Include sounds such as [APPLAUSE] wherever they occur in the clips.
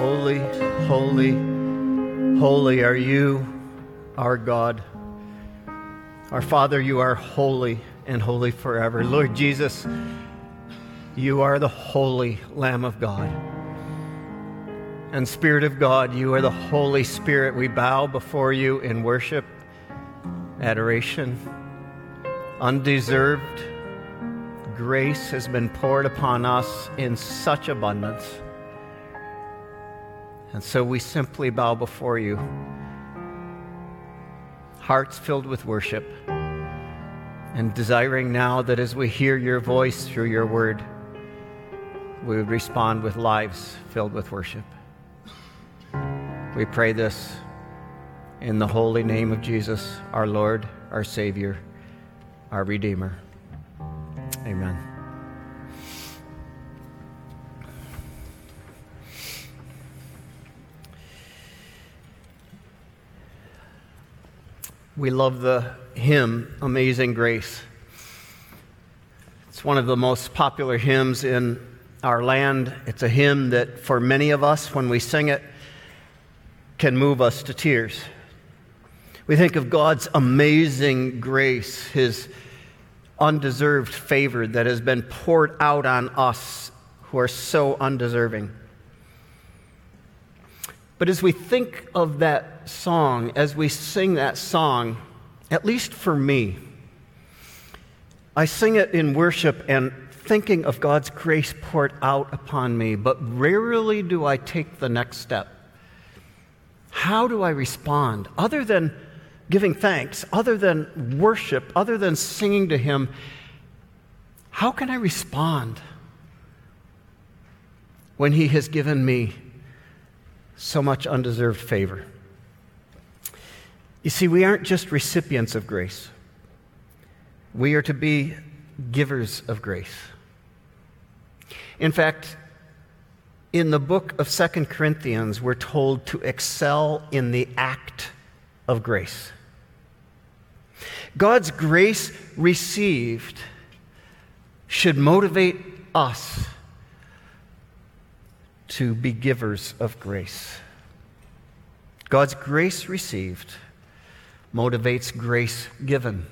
Holy, holy, holy are you, our God. Our Father, you are holy and holy forever. Lord Jesus, you are the holy Lamb of God. And Spirit of God, you are the Holy Spirit. We bow before you in worship, adoration, undeserved grace has been poured upon us in such abundance. And so we simply bow before you, hearts filled with worship, and desiring now that as we hear your voice through your word, we would respond with lives filled with worship. We pray this in the holy name of Jesus, our Lord, our Savior, our Redeemer. Amen. We love the hymn, Amazing Grace. It's one of the most popular hymns in our land. It's a hymn that, for many of us, when we sing it, can move us to tears. We think of God's amazing grace, His undeserved favor that has been poured out on us who are so undeserving. But as we think of that song, as we sing that song, at least for me, I sing it in worship and thinking of God's grace poured out upon me, but rarely do I take the next step. How do I respond? Other than giving thanks, other than worship, other than singing to Him, how can I respond when He has given me so much undeserved favor? You see, we aren't just recipients of grace, we are to be givers of grace. In fact, in the book of Second Corinthians, we're told to excel in the act of grace. God's grace received should motivate us to be givers of grace. God's grace received motivates grace given.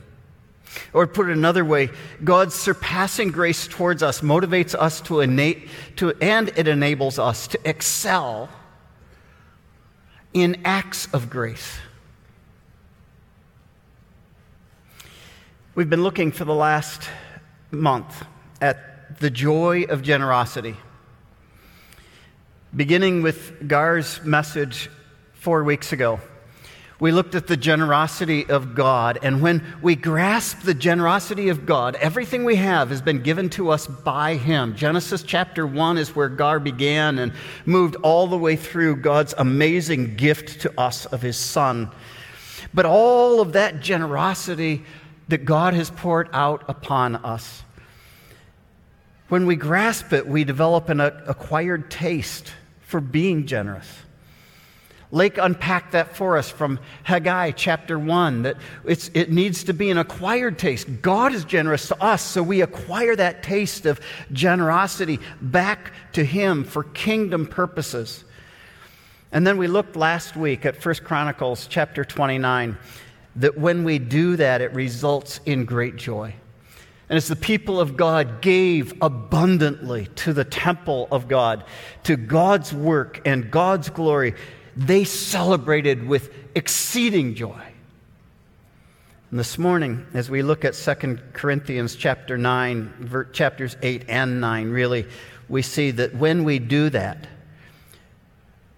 Or put it another way, God's surpassing grace towards us motivates us to innate to and it enables us to excel in acts of grace. We've been looking for the last month at the joy of generosity. Beginning with Gar's message four weeks ago, we looked at the generosity of God. And when we grasp the generosity of God, everything we have has been given to us by Him. Genesis chapter 1 is where Gar began and moved all the way through God's amazing gift to us of His Son. But all of that generosity that God has poured out upon us. When we grasp it, we develop an acquired taste for being generous. Lake unpacked that for us from Haggai chapter 1 that it needs to be an acquired taste. God is generous to us, so we acquire that taste of generosity back to Him for kingdom purposes. And then we looked last week at 1 Chronicles chapter 29 that when we do that, it results in great joy. And as the people of God gave abundantly to the temple of God, to God's work and God's glory, they celebrated with exceeding joy. And this morning, as we look at 2 Corinthians chapter 9, chapters 8 and 9, really, we see that when we do that,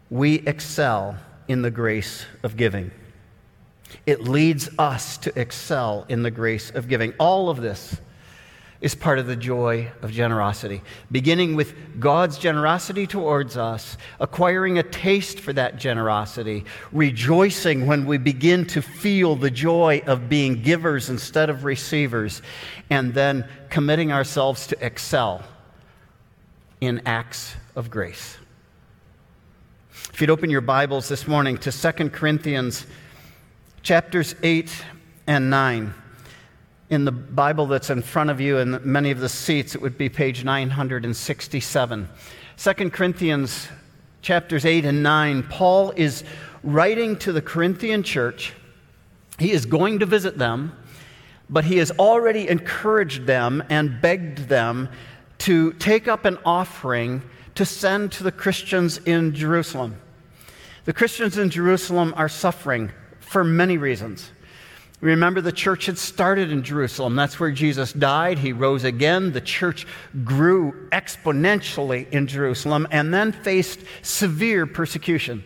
we excel in the grace of giving. It leads us to excel in the grace of giving. All of this is part of the joy of generosity. Beginning with God's generosity towards us, acquiring a taste for that generosity, rejoicing when we begin to feel the joy of being givers instead of receivers, and then committing ourselves to excel in acts of grace. If you'd open your Bibles this morning to 2 Corinthians chapters 8 and 9. In the Bible that's in front of you in many of the seats, it would be page 967. 2 Corinthians chapters 8 and 9, Paul is writing to the Corinthian church. He is going to visit them, but he has already encouraged them and begged them to take up an offering to send to the Christians in Jerusalem. The Christians in Jerusalem are suffering for many reasons. Remember, the church had started in Jerusalem. That's where Jesus died. He rose again. The church grew exponentially in Jerusalem and then faced severe persecution.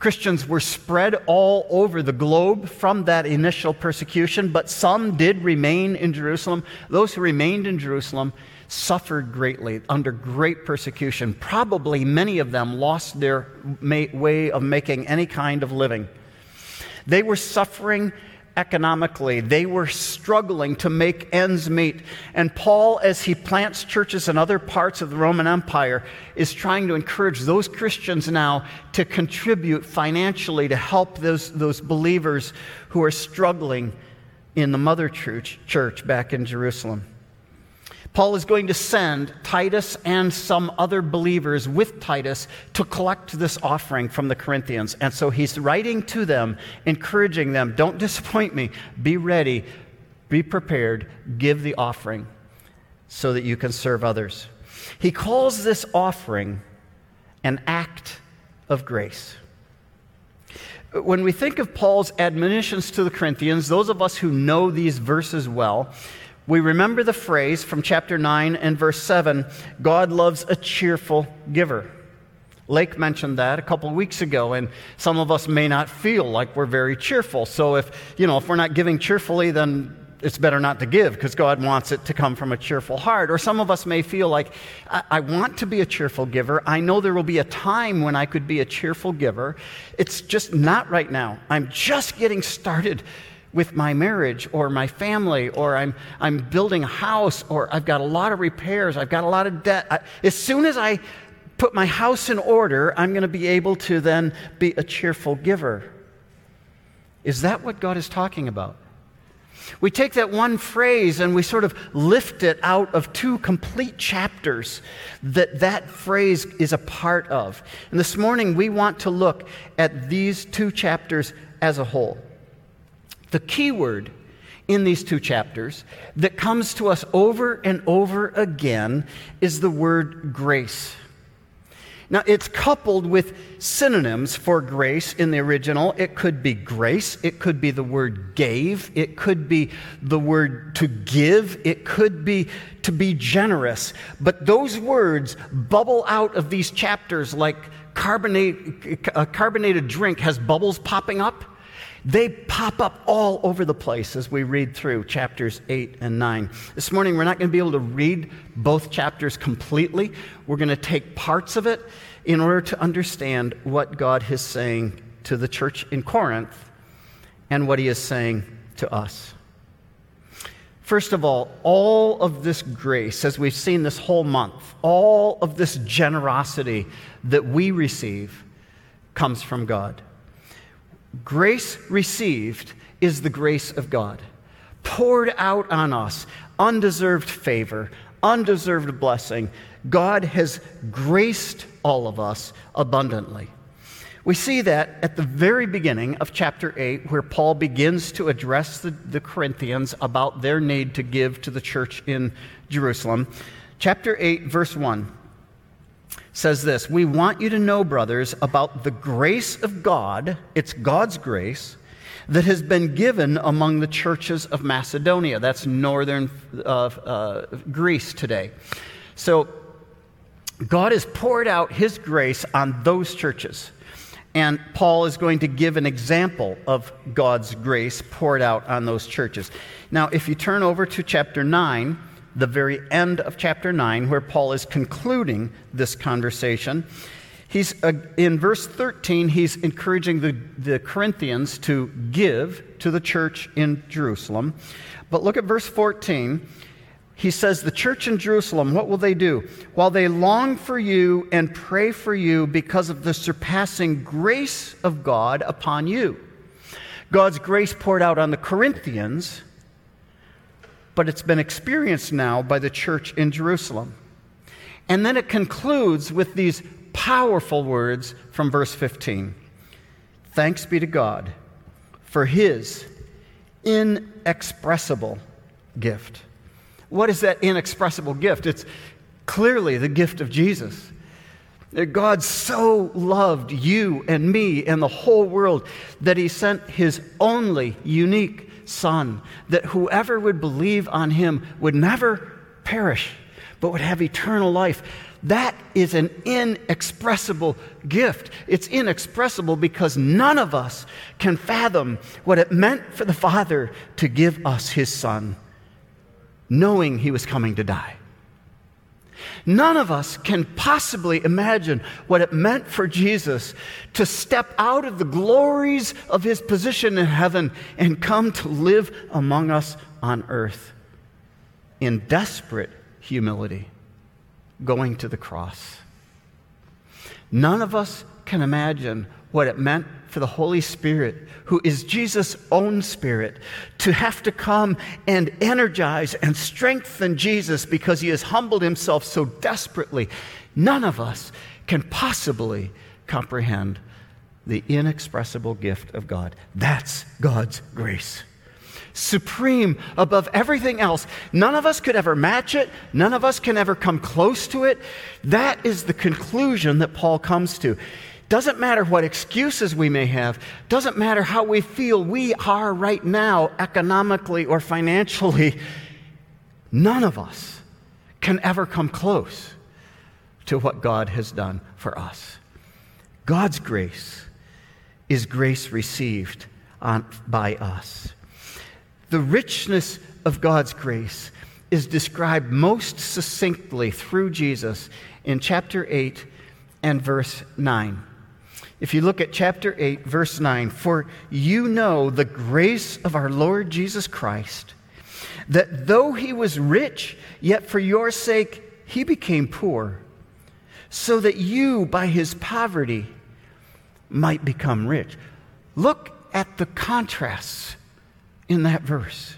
Christians were spread all over the globe from that initial persecution, but some did remain in Jerusalem. Those who remained in Jerusalem suffered greatly under great persecution. Probably many of them lost their way of making any kind of living. They were suffering economically. They were struggling to make ends meet. And Paul, as he plants churches in other parts of the Roman Empire, is trying to encourage those Christians now to contribute financially to help those, those believers who are struggling in the mother church, church back in Jerusalem. Paul is going to send Titus and some other believers with Titus to collect this offering from the Corinthians. And so he's writing to them, encouraging them don't disappoint me, be ready, be prepared, give the offering so that you can serve others. He calls this offering an act of grace. When we think of Paul's admonitions to the Corinthians, those of us who know these verses well, we remember the phrase from chapter 9 and verse 7 God loves a cheerful giver. Lake mentioned that a couple weeks ago, and some of us may not feel like we're very cheerful. So, if, you know, if we're not giving cheerfully, then it's better not to give because God wants it to come from a cheerful heart. Or some of us may feel like, I-, I, want to be a cheerful giver. I know there will be a time when I could be a cheerful giver. It's just not right now. I'm just getting started with my marriage or my family, or I'm, I'm building a house, or I've got a lot of repairs, I've got a lot of debt. I, as soon as I put my house in order, I'm going to be able to then be a cheerful giver. Is that what God is talking about? We take that one phrase and we sort of lift it out of two complete chapters that that phrase is a part of. And this morning we want to look at these two chapters as a whole. The key word in these two chapters that comes to us over and over again is the word grace. Now, it's coupled with synonyms for grace in the original. It could be grace, it could be the word gave, it could be the word to give, it could be to be generous. But those words bubble out of these chapters like carbonate, a carbonated drink has bubbles popping up. They pop up all over the place as we read through chapters 8 and 9. This morning, we're not going to be able to read both chapters completely. We're going to take parts of it in order to understand what God is saying to the church in Corinth and what he is saying to us. First of all, all of this grace, as we've seen this whole month, all of this generosity that we receive comes from God. Grace received is the grace of God, poured out on us, undeserved favor, undeserved blessing. God has graced all of us abundantly. We see that at the very beginning of chapter 8, where Paul begins to address the, the, Corinthians about their need to give to the church in Jerusalem. Chapter 8, verse 1 says this We want you to know, brothers, about the grace of God, it's God's grace, that has been given among the churches of Macedonia. That's northern uh, uh, Greece today. So, God has poured out His grace on those churches. And Paul is going to give an example of God's grace poured out on those churches. Now, if you turn over to chapter 9, the very end of chapter 9, where Paul is concluding this conversation. He's, uh, in verse 13, he's encouraging the, the Corinthians to give to the church in Jerusalem. But look at verse 14. He says, The church in Jerusalem, what will they do? While they long for you and pray for you because of the surpassing grace of God upon you. God's grace poured out on the Corinthians but it's been experienced now by the church in Jerusalem. And then it concludes with these powerful words from verse 15 Thanks be to God for his inexpressible gift. What is that inexpressible gift? It's clearly the gift of Jesus. God so loved you and me and the whole world that he sent his only unique Son, that whoever would believe on him would never perish, but would have eternal life. That is an inexpressible gift. It's inexpressible because none of us can fathom what it meant for the Father to give us his Son, knowing he was coming to die. None of us can possibly imagine what it meant for Jesus to step out of the glories of his position in heaven and come to live among us on earth in desperate humility, going to the cross. None of us can imagine what it meant for the Holy Spirit, who is Jesus' own Spirit, to have to come and energize and strengthen Jesus because he has humbled himself so desperately. None of us can possibly comprehend the inexpressible gift of God. That's God's grace. Supreme above everything else. None of us could ever match it. None of us can ever come close to it. That is the conclusion that Paul comes to. Doesn't matter what excuses we may have, doesn't matter how we feel we are right now, economically or financially, none of us can ever come close to what God has done for us. God's grace is grace received on, by us. The richness of God's grace is described most succinctly through Jesus in chapter 8 and verse 9. If you look at chapter 8, verse 9, for you know the grace of our Lord Jesus Christ, that though he was rich, yet for your sake he became poor, so that you by his poverty might become rich. Look at the contrasts in that verse.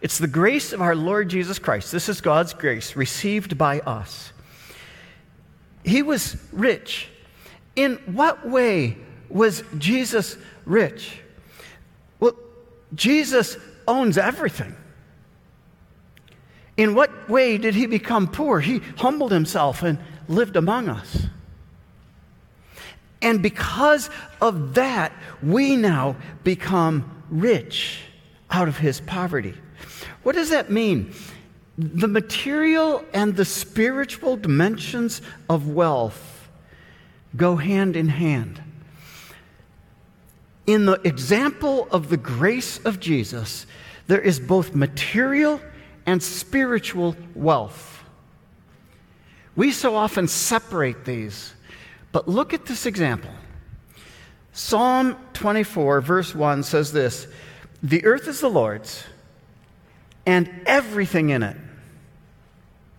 It's the grace of our Lord Jesus Christ. This is God's grace received by us. He was rich in what way was Jesus rich? Well, Jesus owns everything. In what way did he become poor? He humbled himself and lived among us. And because of that, we now become rich out of his poverty. What does that mean? The material and the spiritual dimensions of wealth go hand in hand. In the example of the grace of Jesus, there is both material and spiritual wealth. We so often separate these, but look at this example. Psalm 24, verse 1 says this The earth is the Lord's, and everything in it.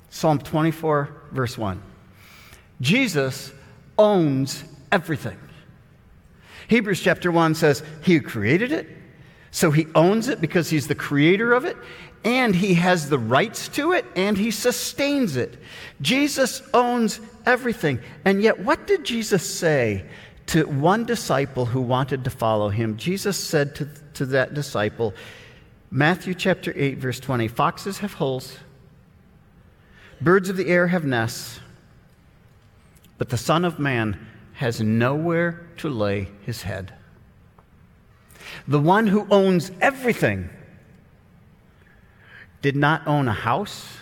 Psalm 24, verse 1. Jesus owns everything. Hebrews chapter 1 says, He who created it, so He owns it because He's the creator of it, and He has the rights to it, and He sustains it. Jesus owns everything. And yet, what did Jesus say to one disciple who wanted to follow Him? Jesus said to, to that disciple, Matthew chapter 8, verse 20 Foxes have holes, birds of the air have nests but the Son of Man has nowhere to lay his head. The one who owns everything did not own a house,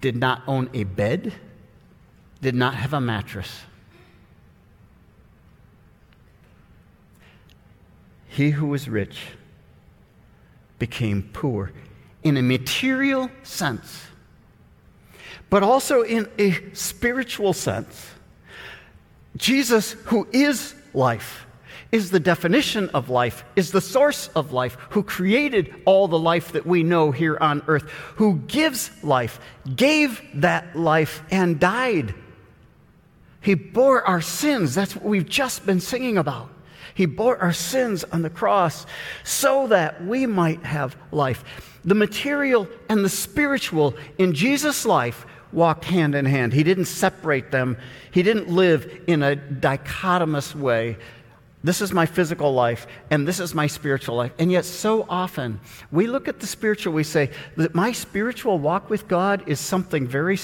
did not own a bed, did not have a mattress. He who was rich became poor in a material sense but also in a spiritual sense. Jesus, who is life, is the definition of life, is the source of life, who created all the life that we know here on earth, who gives life, gave that life, and died. He bore our sins. That's what we've just been singing about. He bore our sins on the cross so that we might have life. The material and the spiritual in Jesus' life walked hand in hand. He didn't separate them, He didn't live in a dichotomous way. This is my physical life, and this is my spiritual life. And yet, so often, we look at the spiritual, we say that my spiritual walk with God is something very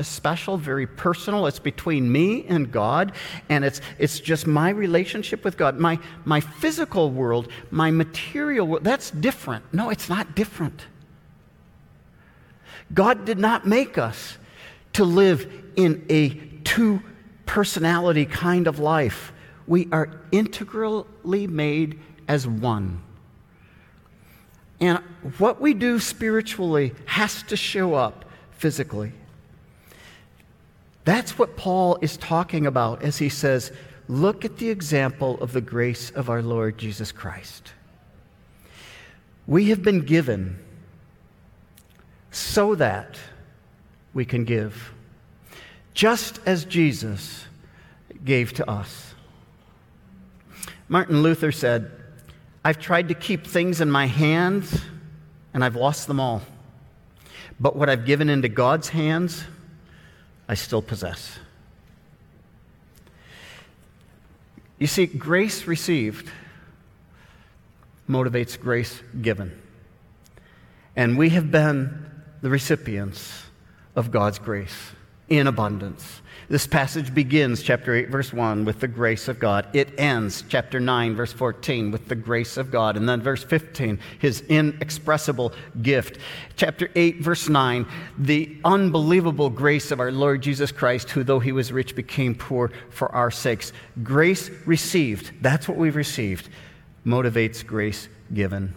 special, very personal. It's between me and God, and it's, it's just my relationship with God. My, my physical world, my material world, that's different. No, it's not different. God did not make us to live in a two personality kind of life. We are integrally made as one. And what we do spiritually has to show up physically. That's what Paul is talking about as he says, Look at the example of the grace of our Lord Jesus Christ. We have been given so that we can give, just as Jesus gave to us. Martin Luther said, I've tried to keep things in my hands and I've lost them all. But what I've given into God's hands, I still possess. You see, grace received motivates grace given. And we have been the recipients of God's grace in abundance. This passage begins, chapter 8, verse 1, with the grace of God. It ends, chapter 9, verse 14, with the grace of God. And then verse 15, his inexpressible gift. Chapter 8, verse 9, the unbelievable grace of our Lord Jesus Christ, who, though he was rich, became poor for our sakes. Grace received, that's what we've received, motivates grace given.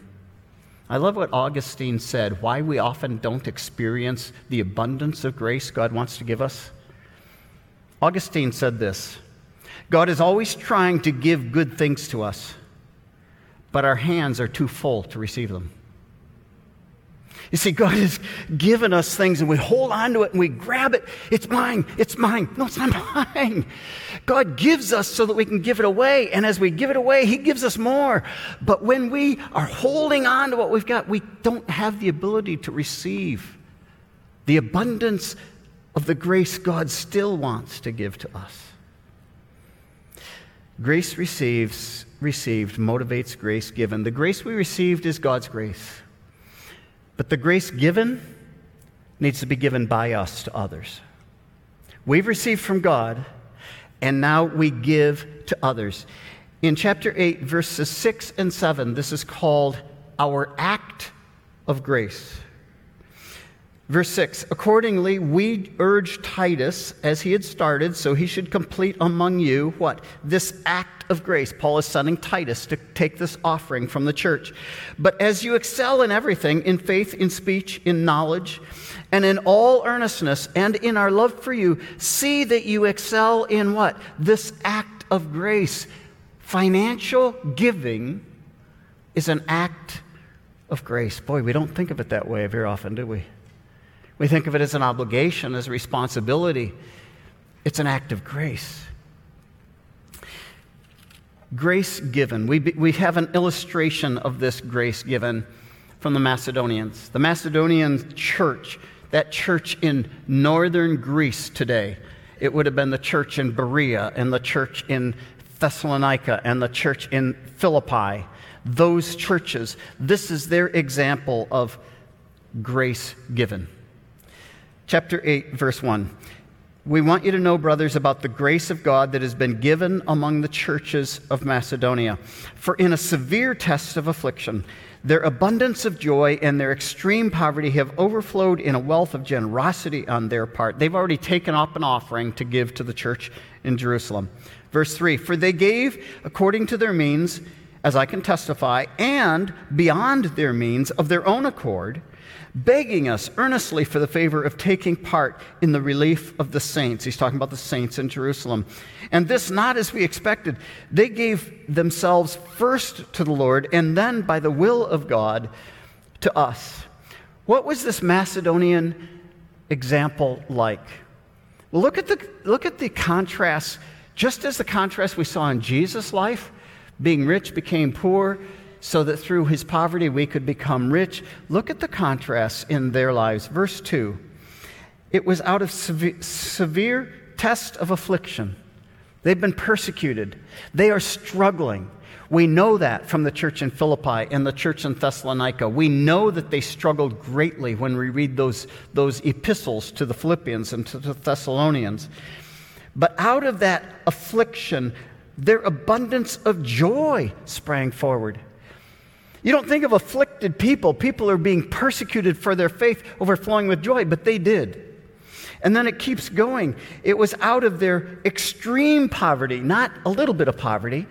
I love what Augustine said why we often don't experience the abundance of grace God wants to give us. Augustine said this God is always trying to give good things to us, but our hands are too full to receive them. You see, God has given us things and we hold on to it and we grab it. It's mine. It's mine. No, it's not [LAUGHS] mine. God gives us so that we can give it away. And as we give it away, He gives us more. But when we are holding on to what we've got, we don't have the ability to receive the abundance of the grace God still wants to give to us. Grace receives, received motivates grace given. The grace we received is God's grace. But the grace given needs to be given by us to others. We've received from God, and now we give to others. In chapter 8, verses 6 and 7, this is called our act of grace. Verse 6 Accordingly, we urge Titus, as he had started, so he should complete among you what? This act of grace. Paul is sending Titus to take this offering from the church. But as you excel in everything, in faith, in speech, in knowledge, and in all earnestness, and in our love for you, see that you excel in what? This act of grace. Financial giving is an act of grace. Boy, we don't think of it that way very often, do we? We think of it as an obligation, as a responsibility. It's an act of grace. Grace given. We, we have an illustration of this grace given from the Macedonians. The Macedonian church, that church in northern Greece today, it would have been the church in Berea and the church in Thessalonica and the church in Philippi. Those churches, this is their example of grace given chapter 8, verse 1. We want you to know, brothers, about the grace of God that has been given among the churches of Macedonia. For in a severe test of affliction, their abundance of joy and their extreme poverty have overflowed in a wealth of generosity on their part. They've already taken up an offering to give to the church in Jerusalem. Verse 3 For they gave according to their means, as I can testify, and beyond their means of their own accord begging us earnestly for the favor of taking part in the relief of the saints. He's talking about the saints in Jerusalem. And this not as we expected. They gave themselves first to the Lord and then, by the will of God, to us. What was this Macedonian example like? Well, look at the, look at the contrast, just as the contrast we saw in Jesus' life being rich became poor so that through his poverty we could become rich. Look at the contrast in their lives. Verse 2 it was out of severe, severe test of affliction. They've been persecuted. They are struggling. We know that from the church in Philippi and the church in Thessalonica. We know that they struggled greatly when we read those, those epistles to the Philippians and to the Thessalonians. But out of that affliction, their abundance of joy sprang forward. You don't think of afflicted people. People are being persecuted for their faith, overflowing with joy, but they did. And then it keeps going. It was out of their extreme poverty, not a little bit of poverty,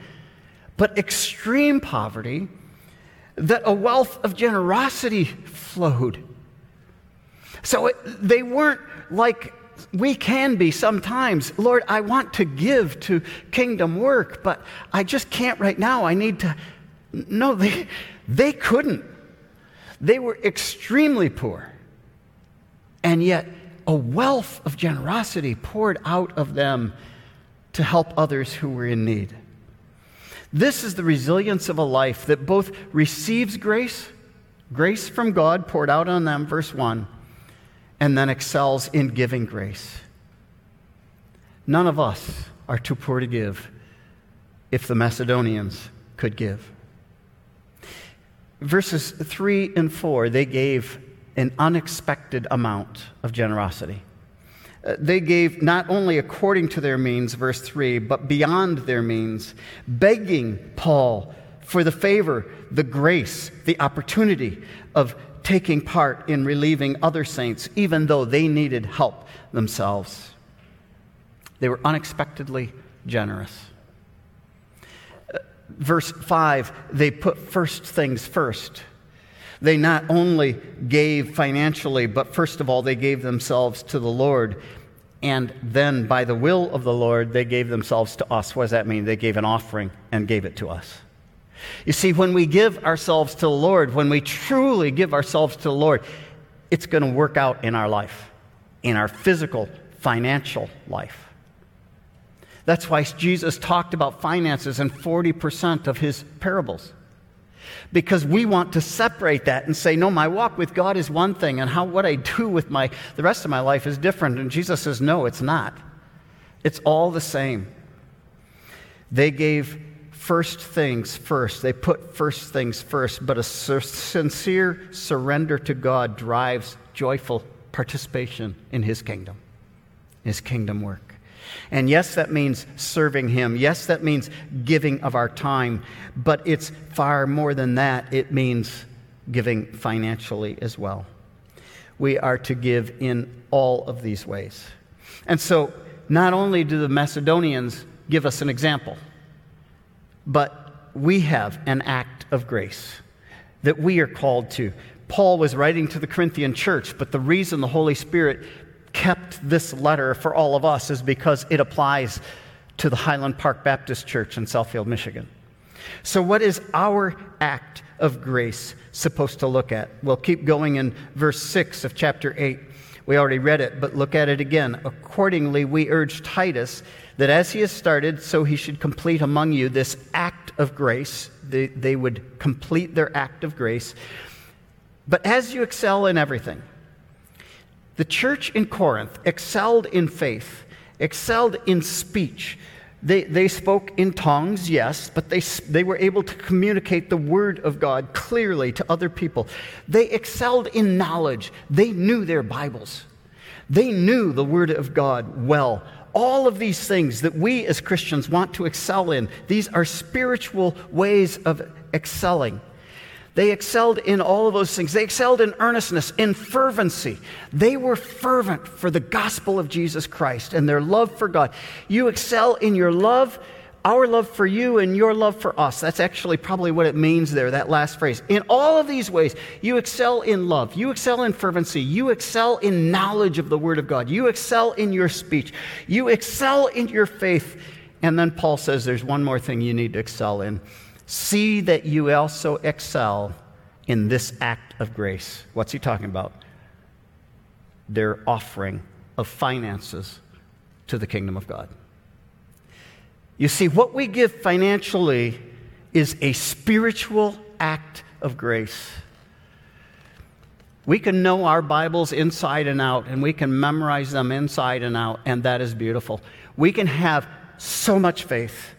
but extreme poverty, that a wealth of generosity flowed. So it, they weren't like we can be sometimes. Lord, I want to give to kingdom work, but I just can't right now. I need to. No, they, they couldn't. They were extremely poor. And yet, a wealth of generosity poured out of them to help others who were in need. This is the resilience of a life that both receives grace, grace from God poured out on them, verse 1, and then excels in giving grace. None of us are too poor to give if the Macedonians could give. Verses 3 and 4, they gave an unexpected amount of generosity. Uh, they gave not only according to their means, verse 3, but beyond their means, begging Paul for the favor, the grace, the opportunity of taking part in relieving other saints, even though they needed help themselves. They were unexpectedly generous. Verse 5, they put first things first. They not only gave financially, but first of all, they gave themselves to the Lord. And then, by the will of the Lord, they gave themselves to us. What does that mean? They gave an offering and gave it to us. You see, when we give ourselves to the Lord, when we truly give ourselves to the Lord, it's going to work out in our life, in our physical, financial life. That's why Jesus talked about finances in 40% of his parables because we want to separate that and say, no, my walk with God is one thing, and how what I do with my the rest of my life is different. And Jesus says, no, it's not. It's all the same. They gave first things first. They put first things first, but a sincere surrender to God drives joyful participation in His kingdom, His kingdom work. And yes, that means serving Him. Yes, that means giving of our time. But it's far more than that. It means giving financially as well. We are to give in all of these ways. And so, not only do the Macedonians give us an example, but we have an act of grace that we are called to. Paul was writing to the Corinthian church, but the reason the Holy Spirit kept this letter for all of us is because it applies to the Highland Park Baptist Church in Southfield, Michigan. So, what is our act of grace supposed to look at? We'll keep going in verse 6 of chapter 8. We already read it, but look at it again. Accordingly, we urge Titus that as he has started, so he should complete among you this act of grace. They, they would complete their act of grace. But as you excel in everything, the church in Corinth excelled in faith, excelled in speech. They, they spoke in tongues, yes, but they, they were able to communicate the word of God clearly to other people. They excelled in knowledge. They knew their Bibles, they knew the word of God well. All of these things that we as Christians want to excel in, these are spiritual ways of excelling. They excelled in all of those things. They excelled in earnestness, in fervency. They were fervent for the gospel of Jesus Christ and their love for God. You excel in your love, our love for you, and your love for us. That's actually probably what it means there, that last phrase. In all of these ways, you excel in love, you excel in fervency, you excel in knowledge of the Word of God, you excel in your speech, you excel in your faith. And then Paul says there's one more thing you need to excel in See that you also excel in this act of grace. What's he talking about? Their offering of finances to the kingdom of God. You see, what we give financially is a spiritual act of grace. We can know our Bibles inside and out, and we can memorize them inside and out, and that is beautiful. We can have so much faith,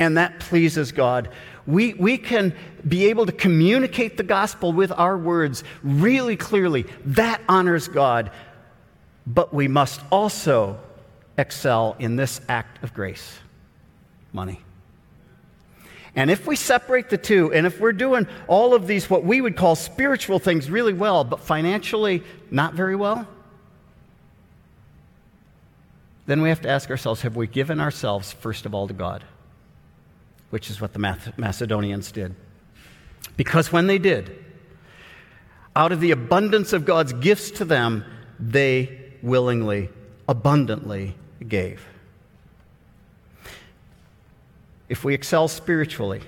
and that pleases God. We, we can be able to communicate the gospel with our words really clearly. That honors God. But we must also excel in this act of grace money. And if we separate the two, and if we're doing all of these, what we would call spiritual things, really well, but financially not very well, then we have to ask ourselves have we given ourselves, first of all, to God? Which is what the Macedonians did. Because when they did, out of the abundance of God's gifts to them, they willingly, abundantly gave. If we excel spiritually,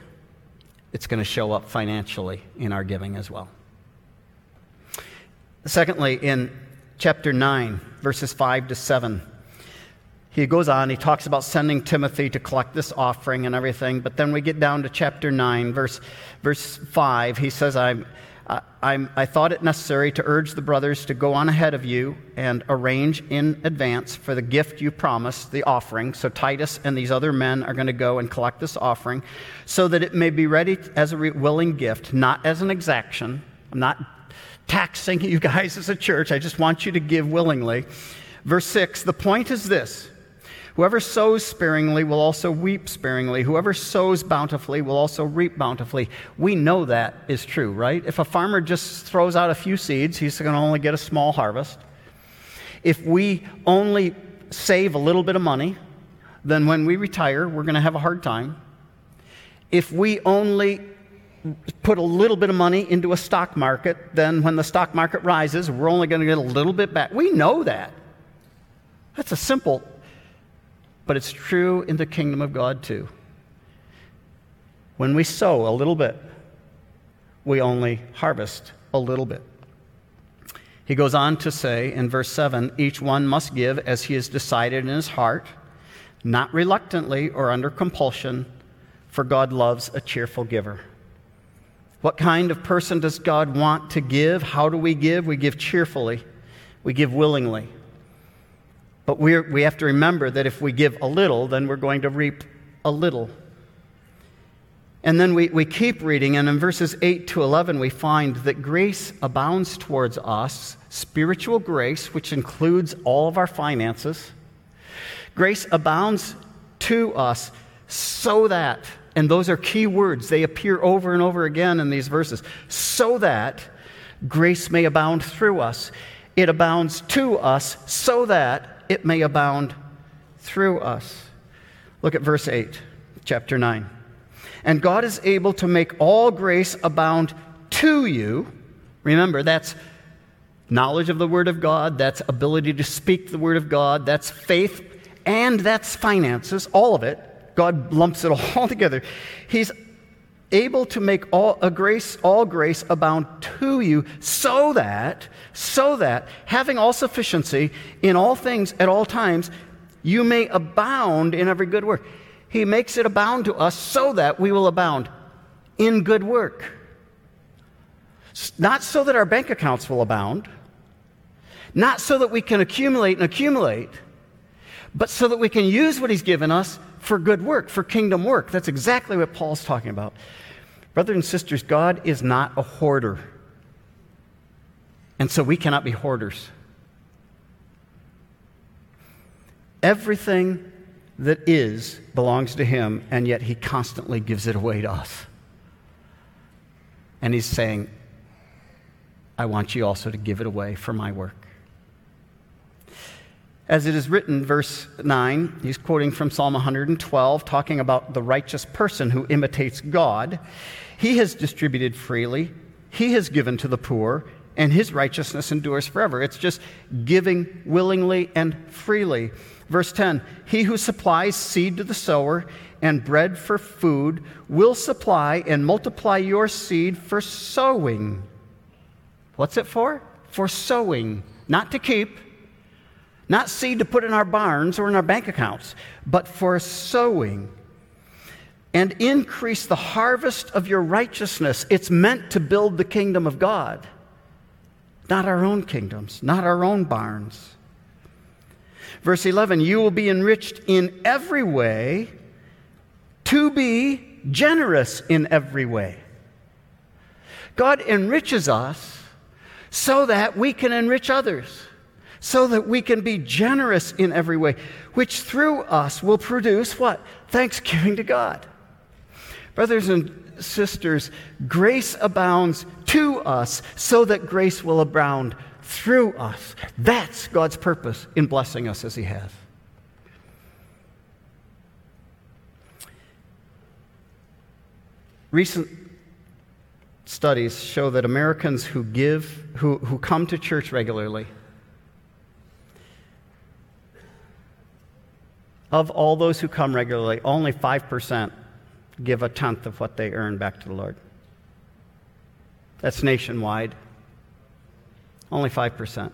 it's going to show up financially in our giving as well. Secondly, in chapter 9, verses 5 to 7, he goes on, he talks about sending Timothy to collect this offering and everything, but then we get down to chapter 9, verse, verse 5. He says, I'm I, I, thought it necessary to urge the brothers to go on ahead of you and arrange in advance for the gift you promised, the offering. So Titus and these other men are going to go and collect this offering so that it may be ready as a willing gift, not as an exaction. I'm not taxing [LAUGHS] you guys as a church. I just want you to give willingly. Verse 6 the point is this Whoever sows sparingly will also reap sparingly. Whoever sows bountifully will also reap bountifully. We know that is true, right? If a farmer just throws out a few seeds, he's going to only get a small harvest. If we only save a little bit of money, then when we retire, we're going to have a hard time. If we only put a little bit of money into a stock market, then when the stock market rises, we're only going to get a little bit back. We know that. That's a simple but it's true in the kingdom of God too. When we sow a little bit, we only harvest a little bit. He goes on to say in verse 7 each one must give as he has decided in his heart, not reluctantly or under compulsion, for God loves a cheerful giver. What kind of person does God want to give? How do we give? We give cheerfully, we give willingly. But we we have to remember that if we give a little, then we're going to reap a little. And then we, we keep reading, and in verses 8 to 11, we find that grace abounds towards us, spiritual grace, which includes all of our finances. Grace abounds to us so that, and those are key words, they appear over and over again in these verses, so that grace may abound through us. It abounds to us so that it may abound through us. Look at verse 8, chapter 9. And God is able to make all grace abound to you. Remember, that's knowledge of the Word of God, that's ability to speak the Word of God, that's faith, and that's finances, all of it. God lumps it all [LAUGHS] together. He's able to make all a grace all grace abound to you so that so that having all sufficiency in all things at all times you may abound in every good work. He makes it abound to us so that we will abound in good work. Not so that our bank accounts will abound not so that we can accumulate and accumulate but so that we can use what he's given us for good work, for kingdom work. That's exactly what Paul's talking about. Brothers and sisters, God is not a hoarder. And so we cannot be hoarders. Everything that is belongs to Him, and yet He constantly gives it away to us. And He's saying, I want you also to give it away for my work. As it is written, verse 9, he's quoting from Psalm 112, talking about the righteous person who imitates God. He has distributed freely, He has given to the poor, and His righteousness endures forever. It's just giving willingly and freely. Verse 10 He who supplies seed to the sower and bread for food will supply and multiply your seed for sowing. What's it for? For sowing, not to keep, not seed to put in our barns or in our bank accounts, but for sowing and increase the harvest of your righteousness. It's meant to build the kingdom of God. not our own kingdoms, not our own barns. Verse 11, you will be enriched in every way to be generous in every way. God enriches us so that we can enrich others, so that we can be generous in every way, which through us will produce what? Thanksgiving to God. Brothers and sisters, grace abounds to us so that grace will abound through us. That's God's purpose in blessing us as He has. Recent studies show that Americans who give, who, who come to church regularly, of all those who come regularly, only 5% give a tenth of what they earn back to the Lord. That's nationwide. Only 5%.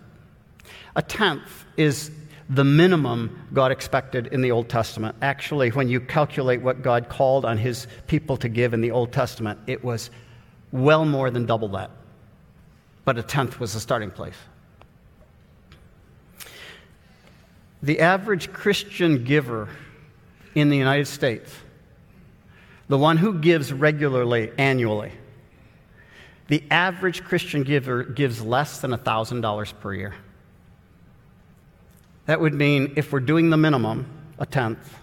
A tenth is the minimum God expected in the Old Testament. Actually, when you calculate what God called on his people to give in the Old Testament, it was well more than double that. But a tenth was the starting place. The average Christian giver in the United States, the one who gives regularly, annually, the average Christian giver gives less than $1,000 per year. That would mean if we're doing the minimum, a tenth,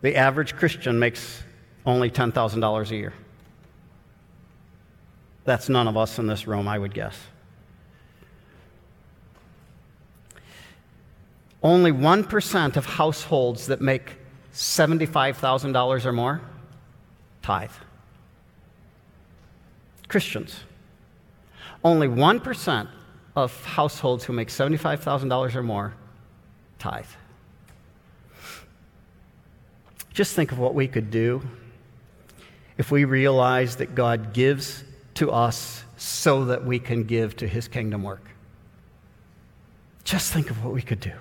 the average Christian makes only $10,000 a year. That's none of us in this room, I would guess. Only 1% of households that make $75,000 or more tithe. Christians. Only 1% of households who make $75,000 or more tithe. Just think of what we could do if we realize that God gives to us so that we can give to his kingdom work. Just think of what we could do.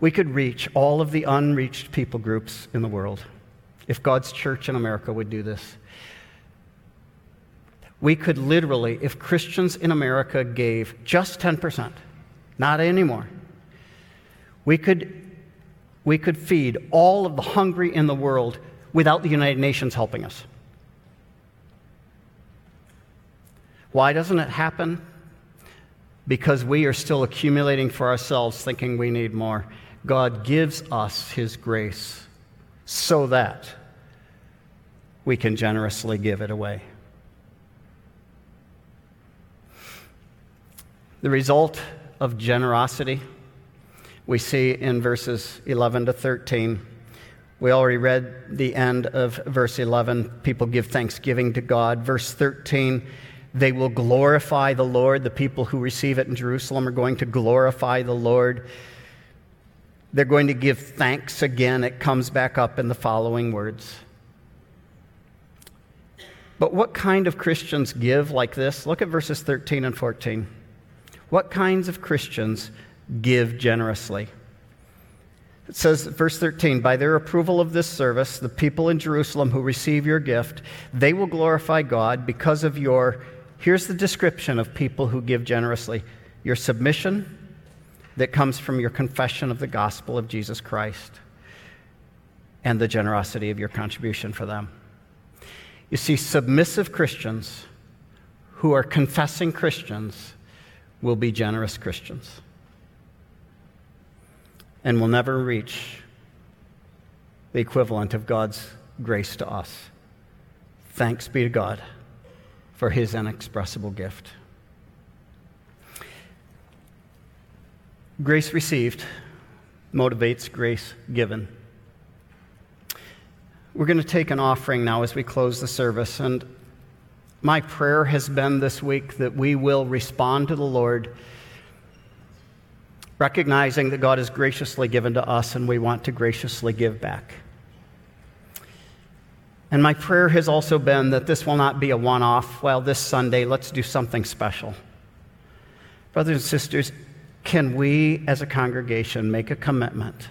We could reach all of the unreached people groups in the world if God's church in America would do this. We could literally, if Christians in America gave just 10%, not anymore, we could, we could feed all of the hungry in the world without the United Nations helping us. Why doesn't it happen? Because we are still accumulating for ourselves, thinking we need more. God gives us His grace so that we can generously give it away. The result of generosity we see in verses 11 to 13. We already read the end of verse 11. People give thanksgiving to God. Verse 13, they will glorify the Lord. The people who receive it in Jerusalem are going to glorify the Lord. They're going to give thanks again. It comes back up in the following words. But what kind of Christians give like this? Look at verses 13 and 14. What kinds of Christians give generously? It says, verse 13, by their approval of this service, the people in Jerusalem who receive your gift, they will glorify God because of your, here's the description of people who give generously your submission that comes from your confession of the gospel of Jesus Christ and the generosity of your contribution for them. You see, submissive Christians who are confessing Christians will be generous Christians and will never reach the equivalent of God's grace to us. Thanks be to God for his inexpressible gift. Grace received motivates grace given. We're going to take an offering now as we close the service, and my prayer has been this week that we will respond to the Lord, recognizing that God has graciously given to us and we want to graciously give back. And my prayer has also been that this will not be a one off. Well, this Sunday, let's do something special. Brothers and sisters, can we as a congregation make a commitment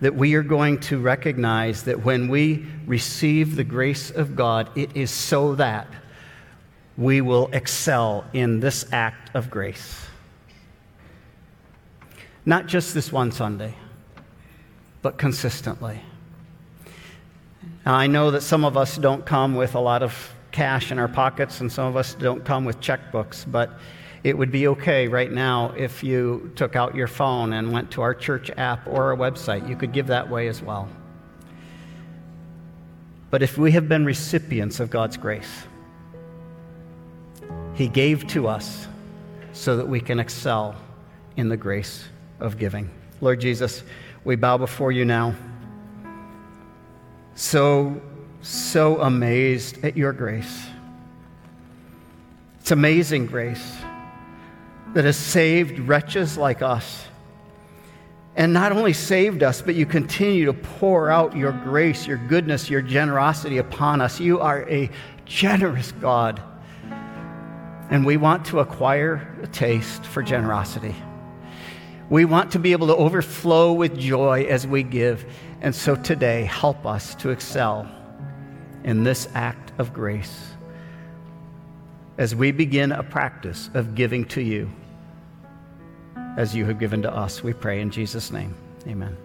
that we are going to recognize that when we receive the grace of God, it is so that we will excel in this act of grace. Not just this one Sunday, but consistently. Now, I know that some of us don't come with a lot of cash in our pockets, and some of us don't come with checkbooks, but it would be okay right now if you took out your phone and went to our church app or our website. You could give that way as well. But if we have been recipients of God's grace, He gave to us so that we can excel in the grace of giving. Lord Jesus, we bow before you now. So, so amazed at your grace. It's amazing grace that has saved wretches like us. And not only saved us, but you continue to pour out your grace, your goodness, your generosity upon us. You are a generous God. And we want to acquire a taste for generosity. We want to be able to overflow with joy as we give. And so today, help us to excel in this act of grace as we begin a practice of giving to you as you have given to us. We pray in Jesus' name. Amen.